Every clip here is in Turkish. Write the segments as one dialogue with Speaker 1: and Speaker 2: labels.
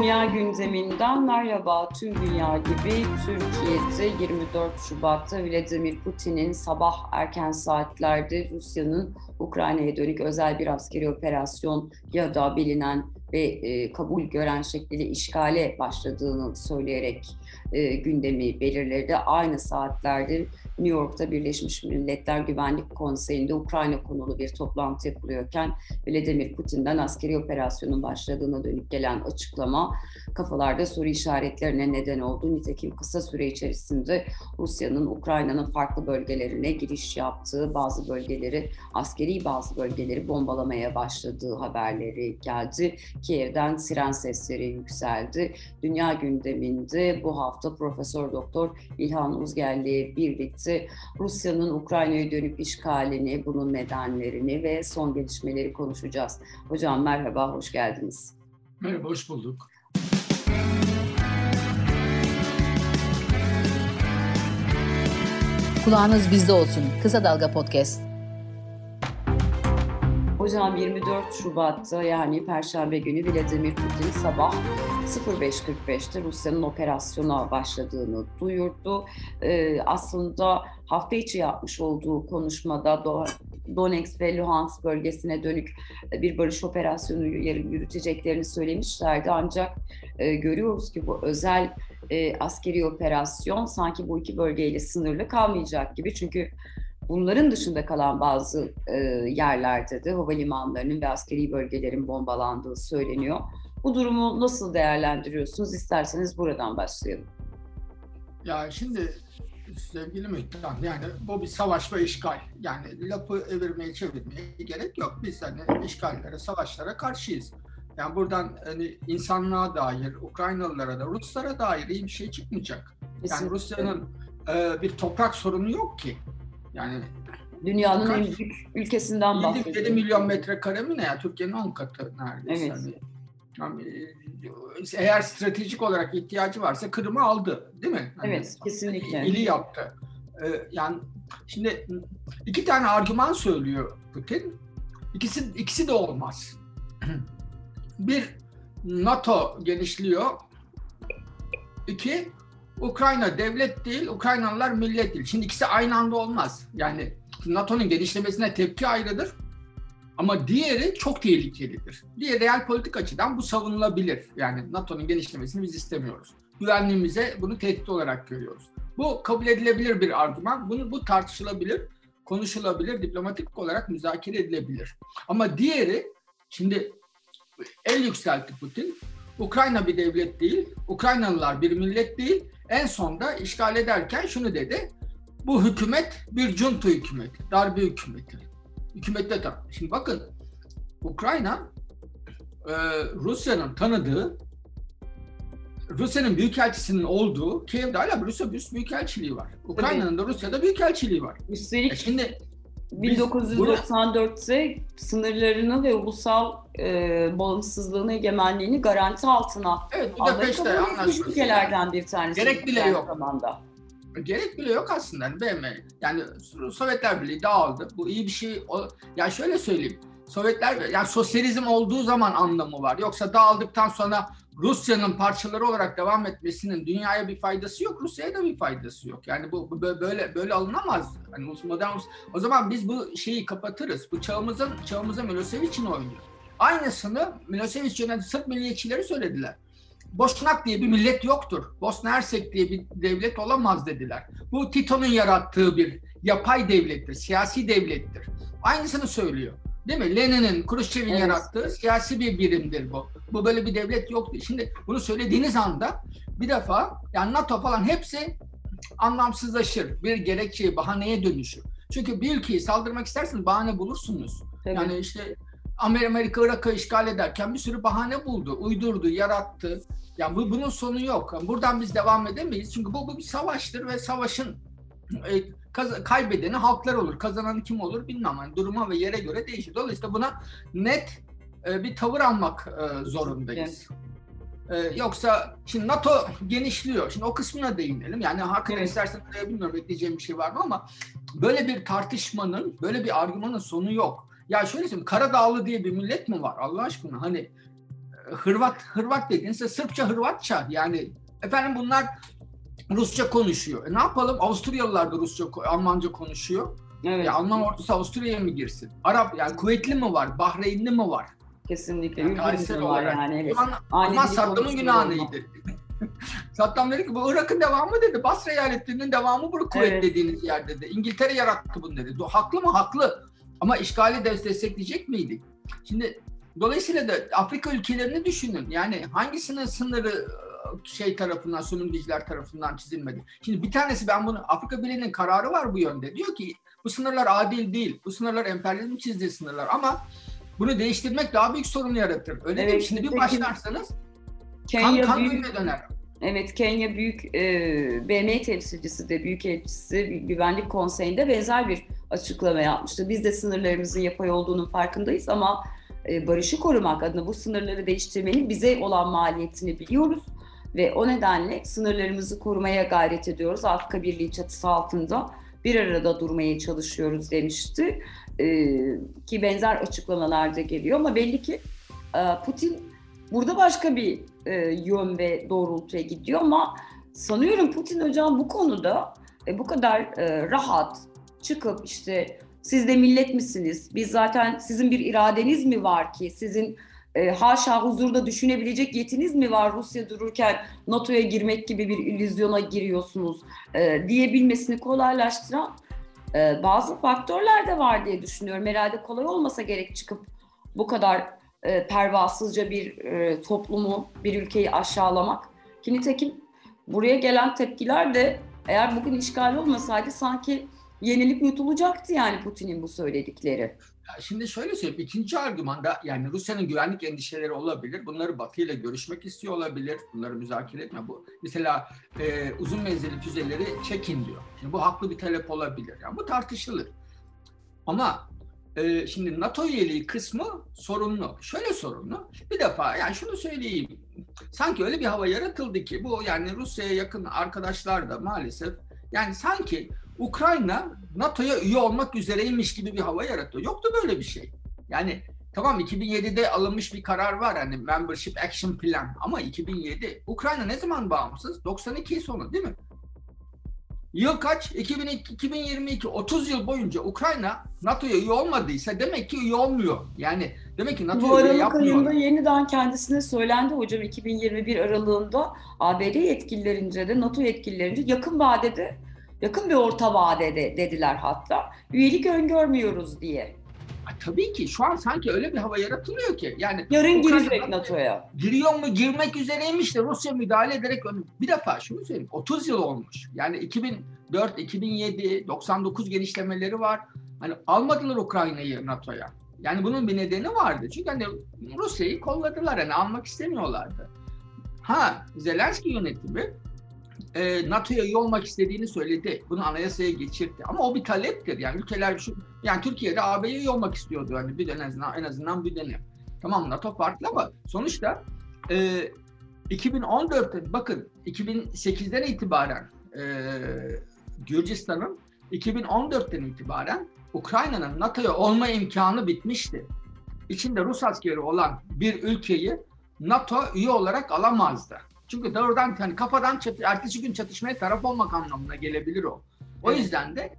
Speaker 1: Dünya gündeminden merhaba. Tüm dünya gibi Türkiye'de 24 Şubat'ta Vladimir Putin'in sabah erken saatlerde Rusya'nın Ukrayna'ya dönük özel bir askeri operasyon ya da bilinen ve e, kabul gören şekliyle işgale başladığını söyleyerek e, gündemi belirledi. Aynı saatlerde New York'ta Birleşmiş Milletler Güvenlik Konseyi'nde Ukrayna konulu bir toplantı yapılıyorken Vladimir Putin'den askeri operasyonun başladığına dönük gelen açıklama kafalarda soru işaretlerine neden oldu. Nitekim kısa süre içerisinde Rusya'nın Ukrayna'nın farklı bölgelerine giriş yaptığı, bazı bölgeleri, askeri bazı bölgeleri bombalamaya başladığı haberleri geldi. Kiev'den siren sesleri yükseldi. Dünya gündeminde bu hafta Profesör Doktor İlhan Uzger'le birlikte Rusya'nın Ukrayna'ya dönük işgalini, bunun nedenlerini ve son gelişmeleri konuşacağız. Hocam merhaba, hoş geldiniz.
Speaker 2: Merhaba, hoş bulduk.
Speaker 3: Kulağınız bizde olsun. Kısa Dalga Podcast.
Speaker 1: Hocam 24 Şubat'ta yani Perşembe günü Vladimir Putin sabah 05.45'te Rusya'nın operasyona başladığını duyurdu. Ee, aslında hafta içi yapmış olduğu konuşmada Donetsk ve Luhansk bölgesine dönük bir barış operasyonu yürüteceklerini söylemişlerdi. Ancak e, görüyoruz ki bu özel e, askeri operasyon sanki bu iki bölgeyle sınırlı kalmayacak gibi. Çünkü bunların dışında kalan bazı e, yerlerde de havalimanlarının ve askeri bölgelerin bombalandığı söyleniyor. Bu durumu nasıl değerlendiriyorsunuz? İsterseniz buradan başlayalım.
Speaker 2: Ya şimdi sevgili Mehtan yani bu bir savaş ve işgal. Yani lafı evirmeye çevirmeye gerek yok. Biz hani işgallere, savaşlara karşıyız. Yani buradan hani insanlığa dair, Ukraynalılara da, Ruslara dair iyi bir şey çıkmayacak. Yani Rusya'nın e, bir toprak sorunu yok ki. Yani
Speaker 1: Dünyanın kaç, en büyük ülkesinden bahsediyoruz.
Speaker 2: 7 milyon metrekare mi ne ya? Türkiye'nin 10 katı neredeyse. Evet. Hani, eğer stratejik olarak ihtiyacı varsa Kırım'ı aldı değil mi?
Speaker 1: Hani evet kesinlikle.
Speaker 2: İli yaptı. Ee, yani şimdi iki tane argüman söylüyor Putin. İkisi, ikisi de olmaz. Bir, NATO genişliyor. İki, Ukrayna devlet değil, Ukraynalılar millet değil. Şimdi ikisi aynı anda olmaz. Yani NATO'nun genişlemesine tepki ayrıdır. Ama diğeri çok tehlikelidir. Diğer real politik açıdan bu savunulabilir. Yani NATO'nun genişlemesini biz istemiyoruz. Güvenliğimize bunu tehdit olarak görüyoruz. Bu kabul edilebilir bir argüman. Bunu bu tartışılabilir, konuşulabilir, diplomatik olarak müzakere edilebilir. Ama diğeri şimdi el yükseltti Putin. Ukrayna bir devlet değil, Ukraynalılar bir millet değil. En sonda işgal ederken şunu dedi. Bu hükümet bir junta hükümeti, darbe hükümeti. Hükümette tabii. Şimdi bakın Ukrayna e, Rusya'nın tanıdığı Rusya'nın büyükelçisinin olduğu Kiev'de hala Rusya büyükelçiliği var. Ukrayna'nın da Rusya'da büyükelçiliği var.
Speaker 1: Üstelik e şimdi 1994'te sınırlarını ve ulusal e, bağımsızlığını, egemenliğini garanti altına
Speaker 2: evet, Budapeşte
Speaker 1: anlaşması. ülkelerden bir tanesi.
Speaker 2: Gerek bile yok. Zamanda. Gerek bile yok aslında. Yani BM, yani Sovyetler Birliği dağıldı. Bu iyi bir şey. O, ya şöyle söyleyeyim. Sovyetler yani sosyalizm olduğu zaman anlamı var. Yoksa dağıldıktan sonra Rusya'nın parçaları olarak devam etmesinin dünyaya bir faydası yok, Rusya'ya da bir faydası yok. Yani bu, bu böyle böyle alınamaz. Hani modern o zaman biz bu şeyi kapatırız. Bu çağımızın çağımıza Milosevic'in oynuyor. Aynısını Milosevic yöneten Sırp milliyetçileri söylediler. Boşnak diye bir millet yoktur. Bosna Hersek diye bir devlet olamaz dediler. Bu Tito'nun yarattığı bir yapay devlettir, siyasi devlettir. Aynısını söylüyor. Değil mi? Lenin'in, Khrushchev'in evet. yarattığı siyasi bir birimdir bu. Bu böyle bir devlet yoktu. Şimdi bunu söylediğiniz anda bir defa yani NATO falan hepsi anlamsızlaşır. Bir gerekçeye, bahaneye dönüşür. Çünkü bir ülkeyi saldırmak isterseniz bahane bulursunuz. Tabii. Yani işte Amerika Irak'ı işgal ederken bir sürü bahane buldu, uydurdu, yarattı. Yani bu, bunun sonu yok. Yani buradan biz devam edemeyiz. Çünkü bu, bu bir savaştır ve savaşın e, kaz- kaybedeni halklar olur. Kazananı kim olur bilmem. Yani duruma ve yere göre değişir. Dolayısıyla buna net e, bir tavır almak e, zorundayız. Evet. E, yoksa şimdi NATO genişliyor. Şimdi o kısmına değinelim. Yani hakikaten evet. istersen bilmiyorum bekleyeceğim bir şey var mı ama böyle bir tartışmanın, böyle bir argümanın sonu yok. Ya şöyle söyleyeyim, Karadağlı diye bir millet mi var Allah aşkına? Hani Hırvat Hırvat dediğinizde Sırpça Hırvatça yani efendim bunlar Rusça konuşuyor. E ne yapalım? Avusturyalılar da Rusça, Almanca konuşuyor. Evet. Ya Alman ordusu Avusturya'ya mı girsin? Arap yani kuvvetli mi var? Bahreynli mi var?
Speaker 1: Kesinlikle.
Speaker 2: Yani tarihsel olarak. Yani, evet. Ama Saddam'ın günahı neydi? Saddam dedi ki bu Irak'ın devamı dedi. Basra eyaletlerinin devamı bu kuvvet evet. dediğiniz yer dedi. İngiltere yarattı bunu dedi. Haklı mı? Haklı. Ama işgali de destekleyecek miydi? Şimdi dolayısıyla da Afrika ülkelerini düşünün. Yani hangisinin sınırı şey tarafından, sömürgeciler tarafından çizilmedi. Şimdi bir tanesi ben bunu Afrika Birliği'nin kararı var bu yönde. Diyor ki bu sınırlar adil değil. Bu sınırlar emperyalizm çizdiği sınırlar ama bunu değiştirmek daha büyük sorun yaratır. Öyle evet, değil Şimdi bir başlarsanız Kenya kan, kan büyük, döner.
Speaker 1: Evet Kenya büyük e, BM temsilcisi de büyük elçisi Güvenlik Konseyi'nde benzer bir açıklama yapmıştı. Biz de sınırlarımızın yapay olduğunun farkındayız ama e, barışı korumak adına bu sınırları değiştirmenin bize olan maliyetini biliyoruz ve o nedenle sınırlarımızı korumaya gayret ediyoruz. Afrika Birliği çatısı altında bir arada durmaya çalışıyoruz demişti. Ee, ki benzer açıklamalar da geliyor ama belli ki e, Putin burada başka bir e, yön ve doğrultuya gidiyor ama sanıyorum Putin hocam bu konuda e, bu kadar rahat çıkıp işte siz de millet misiniz? Biz zaten sizin bir iradeniz mi var ki sizin e, haşa huzurda düşünebilecek yetiniz mi var Rusya dururken NATO'ya girmek gibi bir illüzyona giriyorsunuz e, diyebilmesini kolaylaştıran e, bazı faktörler de var diye düşünüyorum. Herhalde kolay olmasa gerek çıkıp bu kadar e, pervasızca bir e, toplumu, bir ülkeyi aşağılamak. Ki nitekim buraya gelen tepkiler de eğer bugün işgal olmasaydı sanki yenilip yutulacaktı yani Putin'in bu söyledikleri.
Speaker 2: Şimdi şöyle söyleyeyim. ikinci argümanda yani Rusya'nın güvenlik endişeleri olabilir. Bunları Batı ile görüşmek istiyor olabilir. Bunları müzakere etme. Bu mesela e, uzun menzilli füzeleri çekin diyor. Şimdi bu haklı bir talep olabilir. Yani bu tartışılır. Ama e, şimdi NATO üyeliği kısmı sorunlu. Şöyle sorunlu. Bir defa yani şunu söyleyeyim. Sanki öyle bir hava yaratıldı ki bu yani Rusya'ya yakın arkadaşlar da maalesef yani sanki Ukrayna NATO'ya üye olmak üzereymiş gibi bir hava yaratıyor. Yoktu böyle bir şey. Yani tamam 2007'de alınmış bir karar var hani Membership Action Plan ama 2007 Ukrayna ne zaman bağımsız? 92 sonu değil mi? Yıl kaç? 2002, 2022. 30 yıl boyunca Ukrayna NATO'ya üye olmadıysa demek ki üye olmuyor. Yani demek ki NATO'ya üye yapmıyor.
Speaker 1: Bu ayında yeniden kendisine söylendi hocam 2021 aralığında ABD yetkililerince de NATO yetkililerince yakın vadede yakın bir orta vadede dediler hatta. Üyelik öngörmüyoruz diye.
Speaker 2: Tabii ki şu an sanki öyle bir hava yaratılıyor ki. Yani
Speaker 1: yarın girecek NATO'ya.
Speaker 2: Giriyor mu girmek üzereymiş de Rusya müdahale ederek bir defa şunu söyleyeyim 30 yıl olmuş. Yani 2004, 2007, 99 genişlemeleri var. Hani almadılar Ukrayna'yı NATO'ya. Yani bunun bir nedeni vardı. Çünkü hani Rusya'yı kolladılar. Hani almak istemiyorlardı. Ha Zelenski yönetimi e, NATO'ya üye olmak istediğini söyledi. Bunu anayasaya geçirdi. Ama o bir taleptir. Yani ülkeler şu yani Türkiye'de AB'ye üye olmak istiyordu hani bir dönem en azından, en azından bir dönem. Tamam NATO farklı ama sonuçta e, 2014'te bakın 2008'den itibaren e, Gürcistan'ın 2014'ten itibaren Ukrayna'nın NATO'ya olma imkanı bitmişti. İçinde Rus askeri olan bir ülkeyi NATO üye olarak alamazdı. Çünkü doğrudan hani kafadan çatı, ertesi gün çatışmaya taraf olmak anlamına gelebilir o. O evet. yüzden de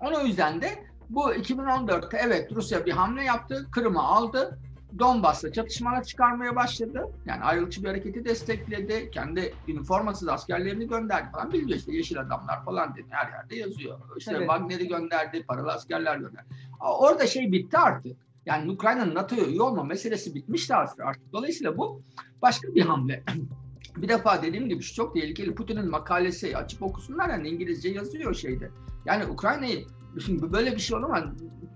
Speaker 2: o yüzden de bu 2014'te evet Rusya bir hamle yaptı, Kırım'ı aldı. Donbas'ta çatışmalar çıkarmaya başladı. Yani ayrılıkçı bir hareketi destekledi. Kendi üniformasız askerlerini gönderdi falan. Biliyor işte yeşil adamlar falan dedi. Her yerde yazıyor. İşte evet. Wagner'i gönderdi, paralı askerler gönderdi. Orada şey bitti artık. Yani Ukrayna'nın NATO'ya üye olma meselesi bitmişti artık. Dolayısıyla bu başka bir hamle. bir defa dediğim gibi şu çok tehlikeli. Putin'in makalesi açıp okusunlar yani İngilizce yazıyor şeyde. Yani Ukrayna'yı şimdi böyle bir şey olamaz.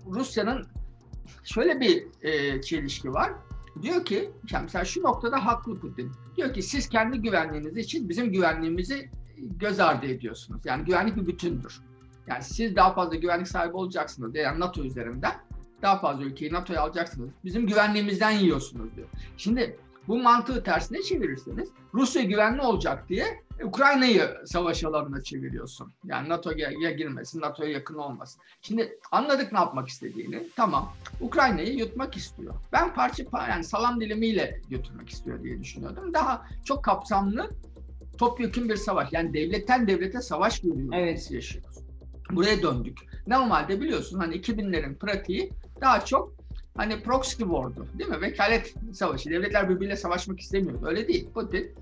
Speaker 2: Rusya'nın şöyle bir e, çelişki var. Diyor ki mesela şu noktada haklı Putin. Diyor ki siz kendi güvenliğiniz için bizim güvenliğimizi göz ardı ediyorsunuz. Yani güvenlik bir bütündür. Yani siz daha fazla güvenlik sahibi olacaksınız. Yani NATO üzerinden daha fazla ülkeyi NATO'ya alacaksınız. Bizim güvenliğimizden yiyorsunuz diyor. Şimdi Bu mantığı tersine çevirirseniz Rusya güvenli olacak diye Ukrayna'yı savaş alanına çeviriyorsun. Yani NATO'ya girmesin, NATO'ya yakın olmasın. Şimdi anladık ne yapmak istediğini. Tamam. Ukrayna'yı yutmak istiyor. Ben parça yani salam dilimiyle götürmek istiyor diye düşünüyordum. Daha çok kapsamlı topyekun bir savaş. Yani devletten devlete savaş görüyoruz. Evet. Yaşıyoruz. Buraya döndük. Normalde biliyorsun hani 2000'lerin pratiği daha çok hani proxy war'du değil mi? Vekalet savaşı. Devletler birbiriyle savaşmak istemiyordu. Öyle değil. Putin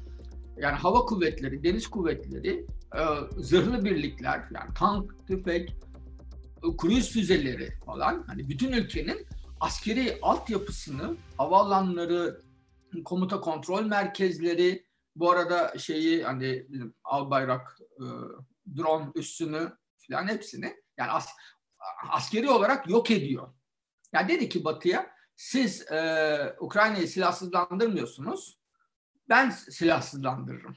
Speaker 2: yani hava kuvvetleri, deniz kuvvetleri, e, zırhlı birlikler, yani tank, tüfek, e, kruz füzeleri falan hani bütün ülkenin askeri altyapısını, havaalanları, komuta kontrol merkezleri, bu arada şeyi hani Albayrak e, drone üssünü falan hepsini yani as, askeri olarak yok ediyor. Yani dedi ki Batı'ya siz e, Ukrayna'yı silahsızlandırmıyorsunuz. Ben silahsızlandırırım.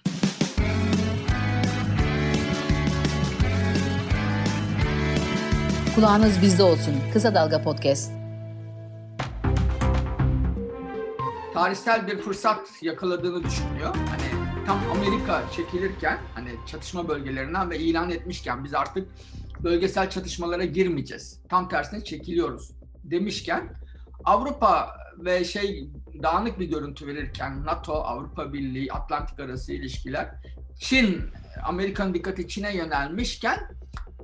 Speaker 3: Kulağınız bizde olsun. Kısa Dalga Podcast.
Speaker 2: Tarihsel bir fırsat yakaladığını düşünüyor. Hani tam Amerika çekilirken hani çatışma bölgelerinden ve ilan etmişken biz artık bölgesel çatışmalara girmeyeceğiz. Tam tersine çekiliyoruz demişken Avrupa ve şey dağınık bir görüntü verirken NATO, Avrupa Birliği, Atlantik arası ilişkiler, Çin, Amerika'nın dikkati Çin'e yönelmişken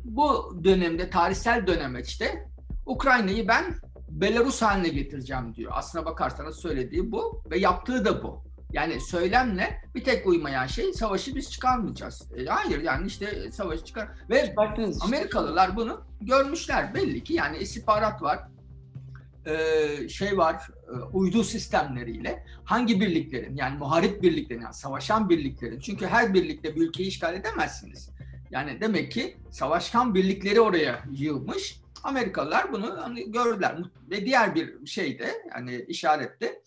Speaker 2: bu dönemde, tarihsel dönemeçte Ukrayna'yı ben Belarus haline getireceğim diyor. Aslına bakarsanız söylediği bu ve yaptığı da bu. Yani söylemle bir tek uymayan şey savaşı biz çıkarmayacağız. E, hayır yani işte savaşı çıkar. Ve Amerikalılar bunu görmüşler belli ki yani istihbarat var, e, şey var, e, uydu sistemleriyle hangi birliklerin yani muharip birliklerin yani savaşan birliklerin çünkü her birlikte bir ülkeyi işgal edemezsiniz. Yani demek ki savaşkan birlikleri oraya yığılmış. Amerikalılar bunu hani gördüler ve diğer bir şey de yani işarette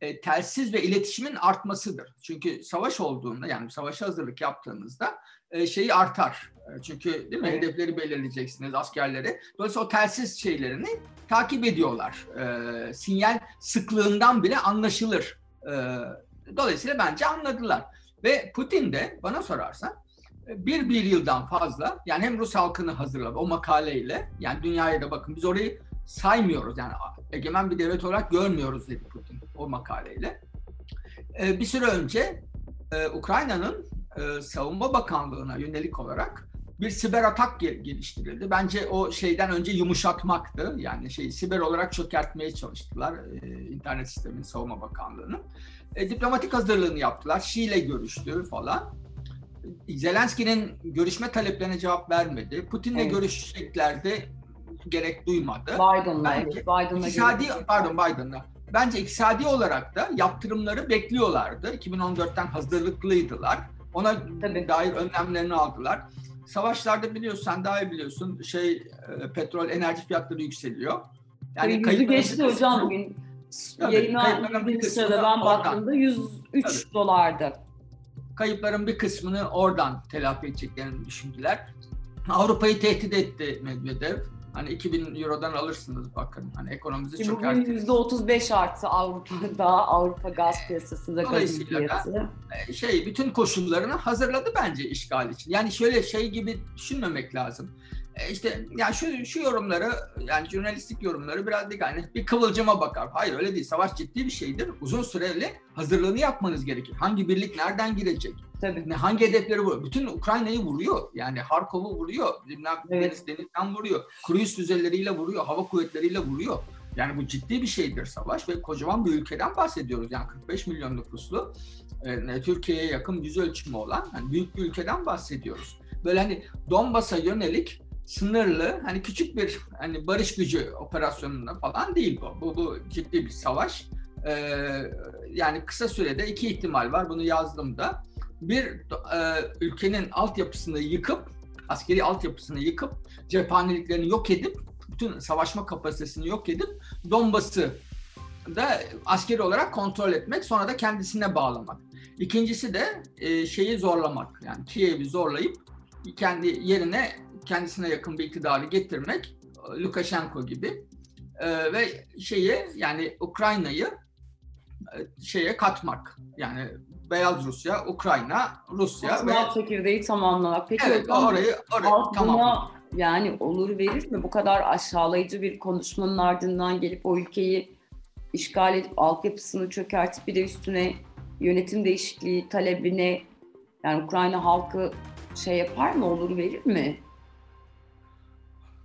Speaker 2: e, telsiz ve iletişimin artmasıdır. Çünkü savaş olduğunda yani savaşa hazırlık yaptığınızda şeyi artar. E, çünkü değil mi? Evet. Hedefleri belirleyeceksiniz askerleri. Dolayısıyla o telsiz şeylerini takip ediyorlar. E, sinyal sıklığından bile anlaşılır. E, dolayısıyla bence anladılar. Ve Putin de bana sorarsan e, bir bir yıldan fazla yani hem Rus halkını hazırladı o makaleyle yani dünyaya da bakın biz orayı saymıyoruz yani egemen bir devlet olarak görmüyoruz dedi Putin o makaleyle. E, bir süre önce e, Ukrayna'nın e, Savunma Bakanlığı'na yönelik olarak bir siber atak geliştirildi. Bence o şeyden önce yumuşatmaktı. Yani şey siber olarak çökertmeye çalıştılar e, internet sistemin savunma bakanlığını. E, diplomatik hazırlığını yaptılar. Şii ile görüştü falan. Zelenski'nin görüşme taleplerine cevap vermedi. Putin'le evet. görüşeceklerdi gerek duymadı.
Speaker 1: Biden'la evet. Biden'la
Speaker 2: iktisadi, pardon Biden'la. Bence iktisadi olarak da yaptırımları bekliyorlardı. 2014'ten hazırlıklıydılar. Ona Tabii. dair önlemlerini aldılar. Savaşlarda biliyorsun, sen daha iyi biliyorsun, şey e, petrol, enerji fiyatları yükseliyor.
Speaker 1: Yani Tabii yüzü geçti hocam bugün. Yayına bir sırada ben baktığımda 103 Tabii. dolardı.
Speaker 2: Kayıpların bir kısmını oradan telafi edeceklerini düşündüler. Avrupa'yı tehdit etti Medvedev. Hani 2000 Euro'dan alırsınız bakın. Hani ekonomimizi Şimdi çok
Speaker 1: bugün %35 arttı Avrupa'da, Avrupa gaz piyasasında gazın
Speaker 2: fiyatı. E, şey, bütün koşullarını hazırladı bence işgal için. Yani şöyle şey gibi düşünmemek lazım. E işte yani şu, şu yorumları yani jurnalistik yorumları biraz da yani bir kıvılcıma bakar. Hayır öyle değil. Savaş ciddi bir şeydir. Uzun süreli hazırlığını yapmanız gerekir. Hangi birlik nereden girecek? Tabii. Ne, hangi hedefleri vuruyor? Bütün Ukrayna'yı vuruyor. Yani Harkov'u vuruyor. Bilmem evet. denizden vuruyor. Kruz füzeleriyle vuruyor. Hava kuvvetleriyle vuruyor. Yani bu ciddi bir şeydir savaş ve kocaman bir ülkeden bahsediyoruz. Yani 45 milyon nüfuslu, e, Türkiye'ye yakın yüz ölçümü olan yani büyük bir ülkeden bahsediyoruz. Böyle hani Donbas'a yönelik sınırlı hani küçük bir hani barış gücü operasyonunda falan değil bu. Bu, bu ciddi bir savaş. Ee, yani kısa sürede iki ihtimal var. Bunu yazdım da. Bir e, ülkenin altyapısını yıkıp askeri altyapısını yıkıp cephaneliklerini yok edip bütün savaşma kapasitesini yok edip Donbas'ı da askeri olarak kontrol etmek sonra da kendisine bağlamak. İkincisi de e, şeyi zorlamak yani Kiev'i zorlayıp kendi yerine kendisine yakın bir iktidarı getirmek Lukashenko gibi e, ve şeyi yani Ukrayna'yı e, şeye katmak. Yani Beyaz Rusya, Ukrayna, Rusya ve
Speaker 1: Atmak çekirdeği tamamlamak. Peki
Speaker 2: evet
Speaker 1: hocam,
Speaker 2: orayı orayı
Speaker 1: halk
Speaker 2: tamam.
Speaker 1: buna yani olur verir mi? Bu kadar aşağılayıcı bir konuşmanın ardından gelip o ülkeyi işgal edip altyapısını çökertip bir de üstüne yönetim değişikliği talebine yani Ukrayna halkı şey yapar mı? Olur verir mi?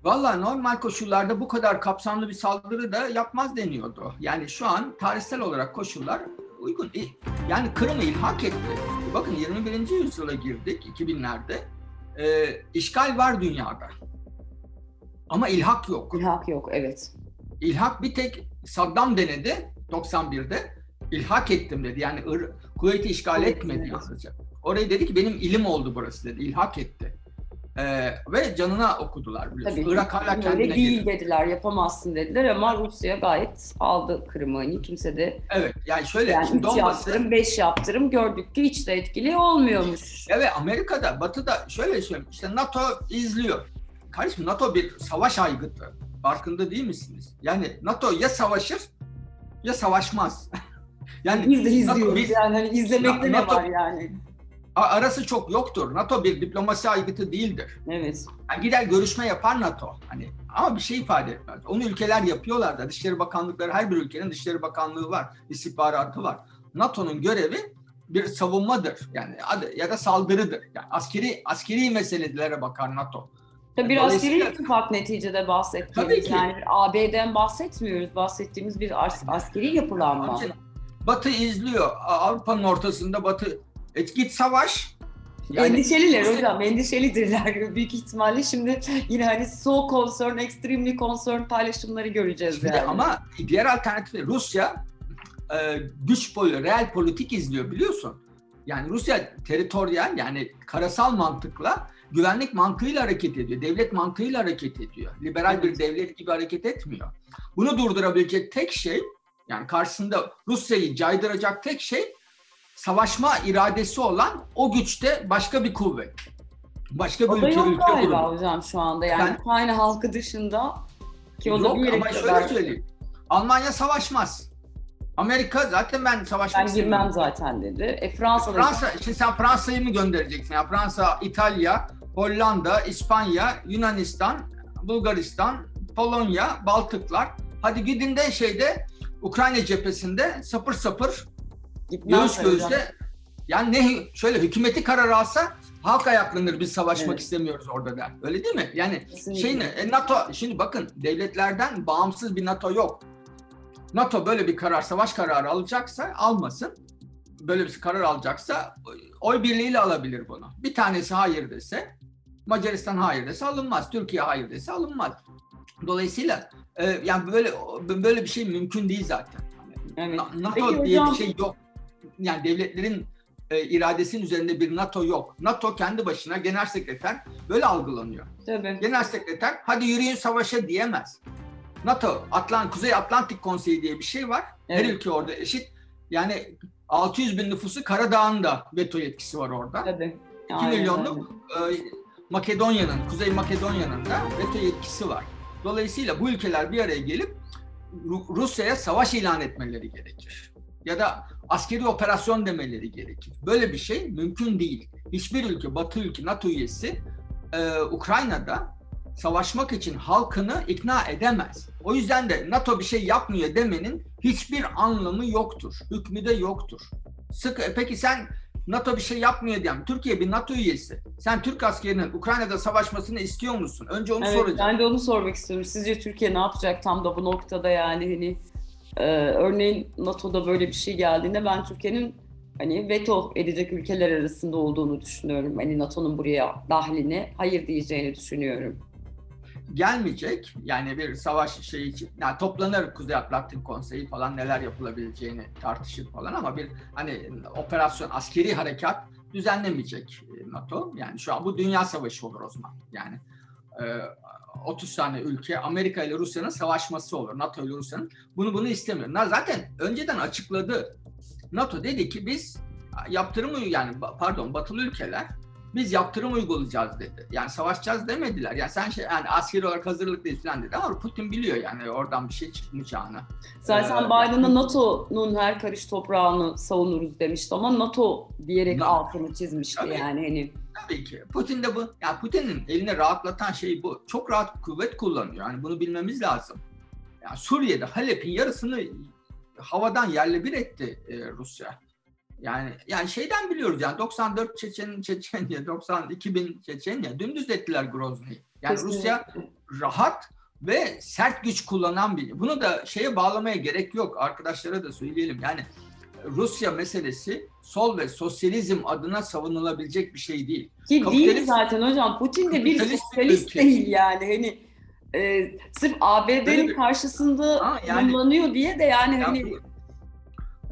Speaker 2: Valla normal koşullarda bu kadar kapsamlı bir saldırı da yapmaz deniyordu. Yani şu an tarihsel olarak koşullar uygun. İ- Yani Kırım'ı ilhak etti. Bakın 21. yüzyıla girdik 2000'lerde. Ee, işgal var dünyada. Ama ilhak yok.
Speaker 1: İlhak yok evet.
Speaker 2: İlhak bir tek Saddam denedi 91'de. İlhak ettim dedi. Yani Kuveyt'i işgal etmedi yalnızca. Orayı dedi ki benim ilim oldu burası dedi. İlhak etti. Ee, ve canına okudular biliyorsun.
Speaker 1: Tabii
Speaker 2: Irak hala
Speaker 1: öyle
Speaker 2: kendine
Speaker 1: değil
Speaker 2: geliyor.
Speaker 1: dediler, yapamazsın dediler ama Rusya gayet aldı Kırım'ı. Hani kimse de
Speaker 2: Evet yani şöyle
Speaker 1: yani 3
Speaker 2: Donbas'ı
Speaker 1: yaptırım, 5 yaptırım gördük ki hiç de etkili olmuyormuş.
Speaker 2: evet Amerika'da Batı'da şöyle söyleyeyim işte NATO izliyor. Kardeşim NATO bir savaş aygıtı. Farkında değil misiniz? Yani NATO ya savaşır ya savaşmaz. yani
Speaker 1: Biz de
Speaker 2: NATO
Speaker 1: izliyoruz
Speaker 2: bir-
Speaker 1: yani hani izlemekte ne
Speaker 2: NATO
Speaker 1: var yani.
Speaker 2: Arası çok yoktur. NATO bir diplomasi aygıtı değildir.
Speaker 1: Evet.
Speaker 2: Yani gider görüşme yapar NATO. Hani ama bir şey ifade etmez. Onu ülkeler yapıyorlar da Dışişleri Bakanlıkları her bir ülkenin Dışişleri Bakanlığı var, istihbaratı var. NATO'nun görevi bir savunmadır. Yani ya da saldırıdır. Yani askeri askeri meselelere bakar NATO.
Speaker 1: Tabii bir askeri ittifak neticede bahsettiğimiz yani bir AB'den bahsetmiyoruz. Bahsettiğimiz bir as- askeri yapılanma.
Speaker 2: Batı izliyor. Avrupa'nın ortasında Batı et git savaş.
Speaker 1: Endişeliler hocam, endişelidirler büyük ihtimalle. Şimdi yine hani so concern, extremely concern paylaşımları göreceğiz
Speaker 2: Şimdi
Speaker 1: yani.
Speaker 2: ama diğer alternatifi Rusya e, güç boyu real politik izliyor biliyorsun. Yani Rusya teritoryal yani karasal mantıkla güvenlik mantığıyla hareket ediyor. Devlet mantığıyla hareket ediyor. Liberal bir
Speaker 1: Evet.
Speaker 2: devlet gibi hareket etmiyor. Bunu durdurabilecek tek şey yani karşısında Rusya'yı caydıracak tek şey savaşma iradesi olan o güçte başka bir kuvvet. Başka bir
Speaker 1: o da
Speaker 2: ülke,
Speaker 1: yok
Speaker 2: ülke
Speaker 1: galiba
Speaker 2: grubu.
Speaker 1: hocam şu anda. Yani
Speaker 2: Ben-
Speaker 1: Ukrayna halkı dışında ki o da
Speaker 2: Yok
Speaker 1: bir
Speaker 2: ama şöyle söyleyeyim. Almanya savaşmaz. Amerika zaten ben savaşmak
Speaker 1: Ben girmem zaten dedi. E Fransa'da
Speaker 2: Fransa, şimdi sen Fransa'yı mı göndereceksin? Ya Fransa, İtalya, Hollanda, İspanya, Yunanistan, Bulgaristan, Polonya, Baltıklar. Hadi gidin de şeyde Ukrayna cephesinde sapır sapır
Speaker 1: gitmem
Speaker 2: göğüs göğüse yani ne şöyle hükümeti karar alsa halk ayaklanır biz savaşmak
Speaker 1: Evet.
Speaker 2: istemiyoruz orada der. Öyle değil mi? Yani
Speaker 1: Kesinlikle.
Speaker 2: şey ne? E, NATO şimdi bakın devletlerden bağımsız bir NATO yok. NATO böyle bir karar savaş kararı alacaksa almasın. Böyle bir karar alacaksa oy birliğiyle alabilir bunu. Bir tanesi hayır dese Macaristan hayır dese alınmaz. Türkiye hayır dese alınmaz. Dolayısıyla e, yani böyle böyle bir şey mümkün değil zaten.
Speaker 1: Evet.
Speaker 2: Na- NATO
Speaker 1: Peki
Speaker 2: diye
Speaker 1: hocam-
Speaker 2: bir şey yok. Yani devletlerin e, iradesinin üzerinde bir NATO yok. NATO kendi başına genel sekreter böyle algılanıyor.
Speaker 1: Tabii.
Speaker 2: Genel sekreter hadi yürüyün savaşa diyemez. NATO, Atlant, Kuzey Atlantik Konseyi diye bir şey var. Her
Speaker 1: Evet.
Speaker 2: ülke orada eşit. Yani 600 bin nüfusu Karadağ'ın da veto yetkisi var orada.
Speaker 1: Tabii.
Speaker 2: 2
Speaker 1: Aynen
Speaker 2: milyonluk e, Makedonya'nın, Kuzey Makedonya'nın da veto yetkisi var. Dolayısıyla bu ülkeler bir araya gelip Ru- Rusya'ya savaş ilan etmeleri gerekir. Ya da askeri operasyon demeleri gerekir. Böyle bir şey mümkün değil. Hiçbir ülke, Batı ülke, NATO üyesi e, Ukrayna'da savaşmak için halkını ikna edemez. O yüzden de NATO bir şey yapmıyor demenin hiçbir anlamı yoktur. Hükmü de yoktur. Sık, e, peki sen NATO bir şey yapmıyor diyen Türkiye bir NATO üyesi. Sen Türk askerinin Ukrayna'da savaşmasını istiyor musun? Önce onu
Speaker 1: Evet,
Speaker 2: soracağım.
Speaker 1: ben de onu sormak istiyorum. Sizce Türkiye ne yapacak tam da bu noktada yani hani e, örneğin NATO'da böyle bir şey geldiğinde ben Türkiye'nin hani veto edecek ülkeler arasında olduğunu düşünüyorum. Hani NATO'nun buraya dahline hayır diyeceğini düşünüyorum.
Speaker 2: gelmeyecek. Yani bir savaş şeyi için yani toplanır Kuzey Atlantik Konseyi falan neler yapılabileceğini tartışır falan ama bir hani operasyon askeri harekat düzenlemeyecek e, NATO. Yani şu an bu dünya savaşı olur o zaman. Yani 30 tane ülke Amerika ile Rusya'nın savaşması olur. NATO ile Rusya'nın bunu bunu istemiyor. Zaten önceden açıkladı. NATO dedi ki biz yaptırımı yani pardon batılı ülkeler biz yaptırım uygulayacağız dedi. Yani savaşacağız demediler. Yani sen şey yani askeri olarak hazırlıklıyız falan dedi ama Putin biliyor yani oradan bir şey çıkmayacağını.
Speaker 1: Zaten ee, Biden'a NATO'nun her karış toprağını savunuruz demişti ama NATO diyerek NATO. altını çizmişti tabii, yani hani.
Speaker 2: Tabii ki. Putin de bu. Yani Putin'in elini rahatlatan şey bu. Çok rahat kuvvet kullanıyor. Yani bunu bilmemiz lazım. Yani Suriye'de Halep'in yarısını havadan yerle bir etti e, Rusya. Yani yani şeyden biliyoruz yani 94 Çeçen Çeçenya, 92 bin Çeçenya dümdüz ettiler Grozny'yi. Yani Kesinlikle. Rusya rahat ve sert güç kullanan bir. Bunu da şeye bağlamaya gerek yok. Arkadaşlara da söyleyelim. Yani Rusya meselesi sol ve sosyalizm adına savunulabilecek bir şey değil.
Speaker 1: Ki değil zaten hocam. Putin de bir sosyalist değil yani. Hani e, sırf ABD'nin karşısında ha, yani, kullanıyor diye de yani ya hani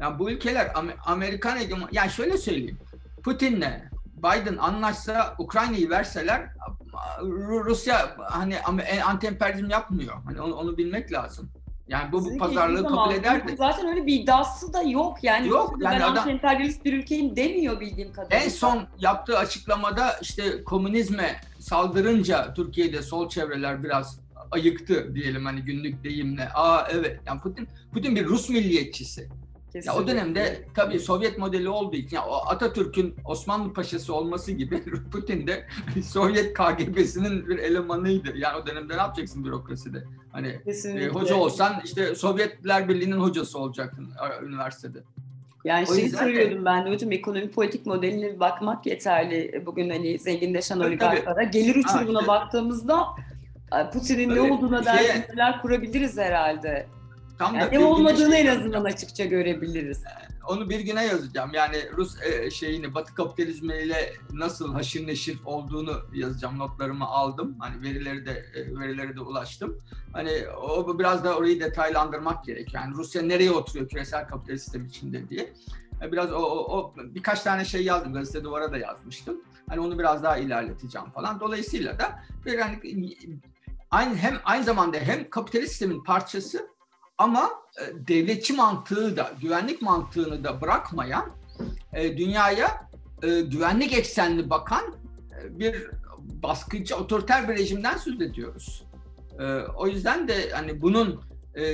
Speaker 2: yani bu ülkeler Amerikan hegemon yani şöyle söyleyeyim. Putin'le Biden anlaşsa Ukrayna'yı verseler Rusya hani anti-emperyalizm yapmıyor. Hani onu, onu bilmek lazım. Yani bu, bu pazarlığı kabul ederdi.
Speaker 1: Zaten öyle bir iddiası da yok. Yani, yok, yani ben adam, anti-emperyalist bir ülkeyim demiyor bildiğim kadarıyla.
Speaker 2: En son yaptığı açıklamada işte komünizme saldırınca Türkiye'de sol çevreler biraz ayıktı diyelim hani günlük deyimle. Aa evet. Yani Putin Putin bir Rus milliyetçisi. Ya o dönemde tabii Sovyet modeli olduğu için yani Atatürk'ün Osmanlı Paşası olması gibi Putin de Sovyet KGB'sinin bir elemanıydı. Yani o dönemde ne yapacaksın bürokraside? Hani e, hoca olsan işte Sovyetler Birliği'nin hocası olacaktın üniversitede.
Speaker 1: Yani şey söylüyordum de, ben de hocam ekonomi politik modeline bakmak yeterli. Bugün hani zenginleşen oligarklara. Gelir uçurumuna işte, baktığımızda Putin'in ne olduğuna dair cümleler kurabiliriz herhalde. Tam yani ne olmadığını en azından açıkça görebiliriz.
Speaker 2: Onu bir güne yazacağım. Yani Rus e, şeyini Batı kapitalizmiyle nasıl haşir neşir olduğunu yazacağım. Notlarımı aldım. Hani verileri de e, verileri de ulaştım. Hani o biraz da orayı detaylandırmak gerek. Yani Rusya nereye oturuyor küresel kapitalist sistem içinde diye. E, biraz o, o, o birkaç tane şey yazdım. Gazete duvara da yazmıştım. Hani onu biraz daha ilerleteceğim falan. Dolayısıyla da bir hani aynı hem aynı zamanda hem kapitalist sistemin parçası ama e, devletçi mantığı da güvenlik mantığını da bırakmayan e, dünyaya e, güvenlik eksenli bakan bir baskıcı otoriter bir rejimden söz ediyoruz. O yüzden de hani bunun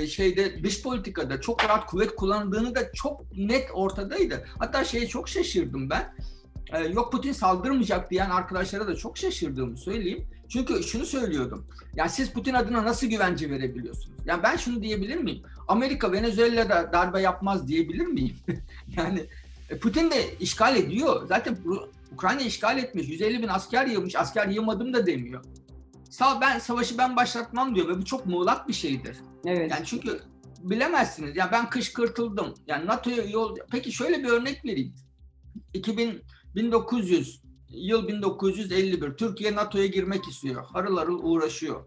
Speaker 2: şeyde dış politikada çok rahat kuvvet kullanıldığını da çok net ortadaydı. Hatta şeye çok şaşırdım ben. E, yok Putin saldırmayacak diyen arkadaşlara da çok şaşırdığımı söyleyeyim. Çünkü şunu söylüyordum. Yani siz Putin adına nasıl güvence verebiliyorsunuz? Yani ben şunu diyebilir miyim? Amerika Venezuela'da darbe yapmaz diyebilir miyim? yani e, Putin de işgal ediyor. Zaten Ukrayna işgal etmiş. 150 bin asker yığmış. Asker yığmadım da demiyor. Sağ ben savaşı ben başlatmam diyor ve bu çok muğlak bir şeydir. Evet. Yani çünkü bilemezsiniz. Yani ben kışkırtıldım. Yani NATO'ya yol Peki şöyle bir örnek vereyim. 2000 1900 yıl 1951 Türkiye NATO'ya girmek istiyor. Harıl harıl uğraşıyor.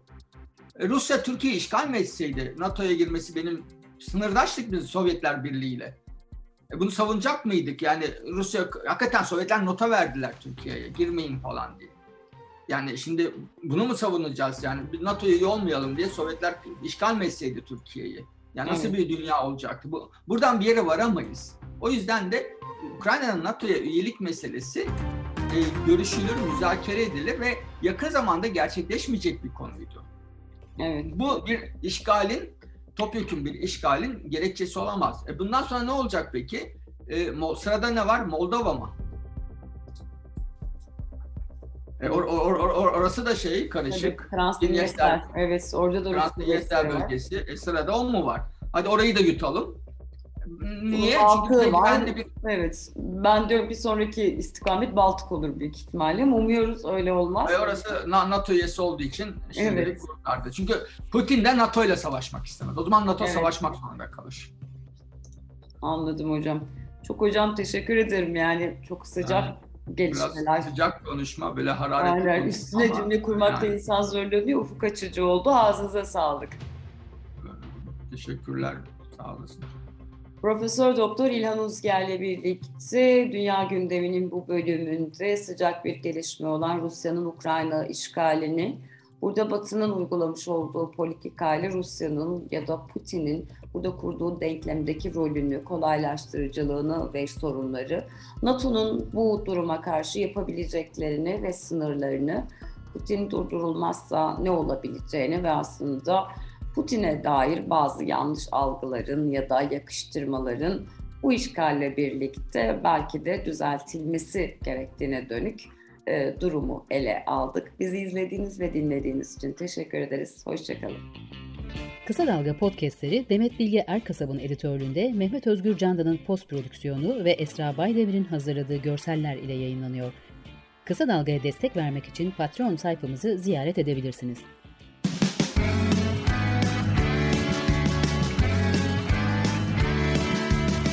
Speaker 2: E, Rusya Türkiye işgal mi etseydi NATO'ya girmesi benim sınırdaşlık biz Sovyetler Birliği ile. E bunu savunacak mıydık? Yani Rusya hakikaten Sovyetler nota verdiler Türkiye'ye girmeyin falan diye. Yani şimdi bunu mu savunacağız yani NATO'ya üye olmayalım diye Sovyetler işgal mi etseydi Türkiye'yi? Yani nasıl evet. bir dünya olacaktı? Bu, buradan bir yere varamayız. O yüzden de Ukrayna'nın NATO'ya üyelik meselesi e, görüşülür, müzakere edilir ve yakın zamanda gerçekleşmeyecek bir konuydu. Evet. Bu bir işgalin, topyekun bir işgalin gerekçesi olamaz. E bundan sonra ne olacak peki? E, sırada ne var? Moldova mı? E, or, or, or, or, orası da şey karışık.
Speaker 1: Transnistria. Evet, orada da
Speaker 2: Transnistria bölgesi. E, sırada o mu var? Hadi orayı da yutalım. Niye? Çünkü
Speaker 1: var. Bir... Evet. Ben diyorum bir sonraki istikamet Baltık olur büyük ihtimalle. Umuyoruz öyle olmaz.
Speaker 2: Ve orası NATO üyesi olduğu için şimdilik evet. kurtardı. Çünkü Putin de NATO ile savaşmak istemedi. O zaman NATO evet. savaşmak zorunda kalır.
Speaker 1: Anladım hocam. Çok hocam teşekkür ederim yani çok sıcak evet. gelişmeler. Biraz
Speaker 2: sıcak konuşma böyle hararetli
Speaker 1: Aynen. Üstüne cümle kurmakta yani. insan zorlanıyor. Ufuk açıcı oldu. Ağzınıza sağlık.
Speaker 2: Teşekkürler. Sağ olasın.
Speaker 1: Profesör Doktor İlhan Uzger ile birlikte dünya gündeminin bu bölümünde sıcak bir gelişme olan Rusya'nın Ukrayna işgalini Burada Batı'nın uygulamış olduğu politikayla Rusya'nın ya da Putin'in burada kurduğu denklemdeki rolünü, kolaylaştırıcılığını ve sorunları, NATO'nun bu duruma karşı yapabileceklerini ve sınırlarını, Putin durdurulmazsa ne olabileceğini ve aslında Putin'e dair bazı yanlış algıların ya da yakıştırmaların bu işgalle birlikte belki de düzeltilmesi gerektiğine dönük e, durumu ele aldık. Bizi izlediğiniz ve dinlediğiniz için teşekkür ederiz. Hoşçakalın.
Speaker 3: Kısa Dalga podcastleri Demet Bilge Erkasab'ın editörlüğünde Mehmet Özgür Candan'ın post prodüksiyonu ve Esra Baydemir'in hazırladığı görseller ile yayınlanıyor. Kısa Dalga'ya destek vermek için Patreon sayfamızı ziyaret edebilirsiniz.